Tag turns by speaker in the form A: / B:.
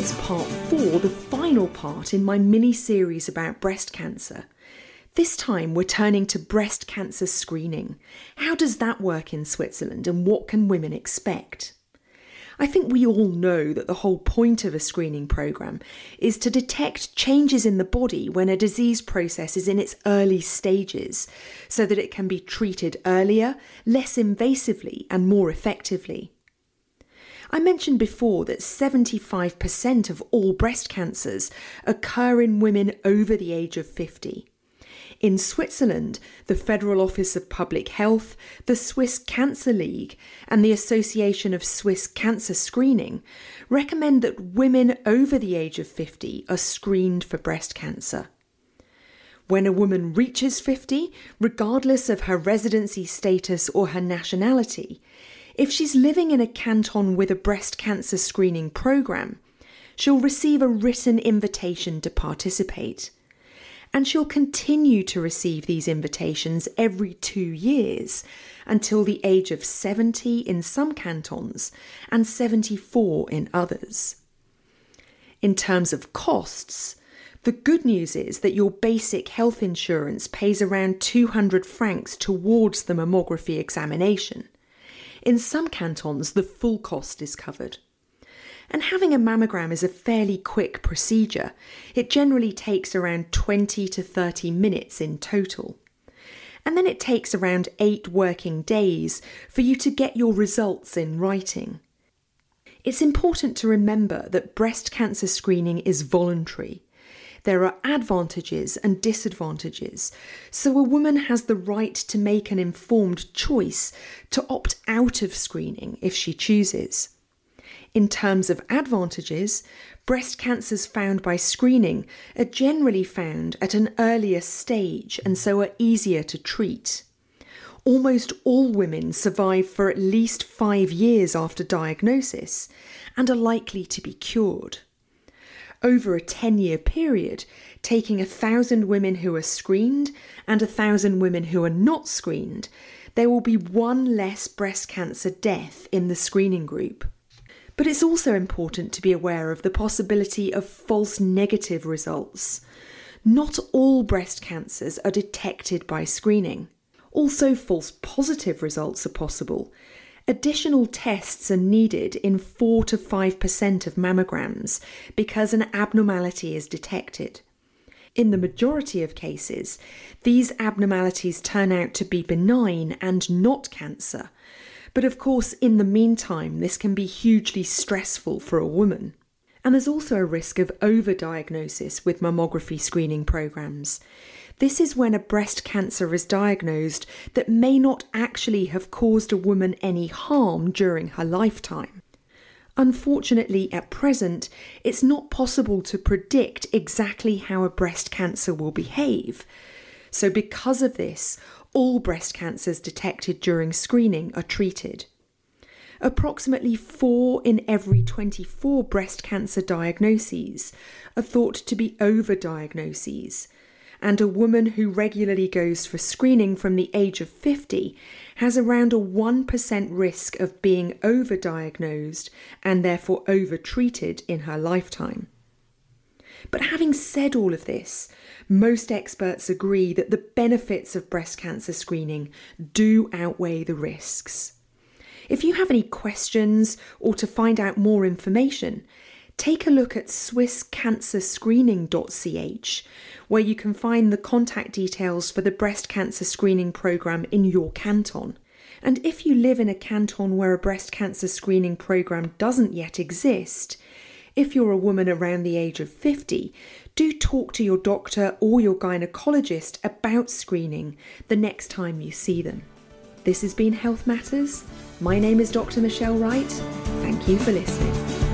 A: It's part four, the final part in my mini series about breast cancer. This time we're turning to breast cancer screening. How does that work in Switzerland and what can women expect? I think we all know that the whole point of a screening programme is to detect changes in the body when a disease process is in its early stages so that it can be treated earlier, less invasively, and more effectively. I mentioned before that 75% of all breast cancers occur in women over the age of 50. In Switzerland, the Federal Office of Public Health, the Swiss Cancer League, and the Association of Swiss Cancer Screening recommend that women over the age of 50 are screened for breast cancer. When a woman reaches 50, regardless of her residency status or her nationality, if she's living in a canton with a breast cancer screening programme, she'll receive a written invitation to participate. And she'll continue to receive these invitations every two years until the age of 70 in some cantons and 74 in others. In terms of costs, the good news is that your basic health insurance pays around 200 francs towards the mammography examination. In some cantons, the full cost is covered. And having a mammogram is a fairly quick procedure. It generally takes around 20 to 30 minutes in total. And then it takes around eight working days for you to get your results in writing. It's important to remember that breast cancer screening is voluntary. There are advantages and disadvantages, so a woman has the right to make an informed choice to opt out of screening if she chooses. In terms of advantages, breast cancers found by screening are generally found at an earlier stage and so are easier to treat. Almost all women survive for at least five years after diagnosis and are likely to be cured over a 10 year period, taking a thousand women who are screened and a thousand women who are not screened, there will be one less breast cancer death in the screening group. But it's also important to be aware of the possibility of false negative results. Not all breast cancers are detected by screening. Also, false positive results are possible, Additional tests are needed in 4 to 5% of mammograms because an abnormality is detected. In the majority of cases, these abnormalities turn out to be benign and not cancer. But of course, in the meantime, this can be hugely stressful for a woman. And there's also a risk of overdiagnosis with mammography screening programs. This is when a breast cancer is diagnosed that may not actually have caused a woman any harm during her lifetime. Unfortunately, at present, it's not possible to predict exactly how a breast cancer will behave. So, because of this, all breast cancers detected during screening are treated. Approximately 4 in every 24 breast cancer diagnoses are thought to be overdiagnoses, and a woman who regularly goes for screening from the age of 50 has around a 1% risk of being overdiagnosed and therefore overtreated in her lifetime. But having said all of this, most experts agree that the benefits of breast cancer screening do outweigh the risks. If you have any questions or to find out more information, take a look at swisscancerscreening.ch, where you can find the contact details for the breast cancer screening programme in your canton. And if you live in a canton where a breast cancer screening programme doesn't yet exist, if you're a woman around the age of 50, do talk to your doctor or your gynecologist about screening the next time you see them. This has been Health Matters. My name is Dr. Michelle Wright. Thank you for listening.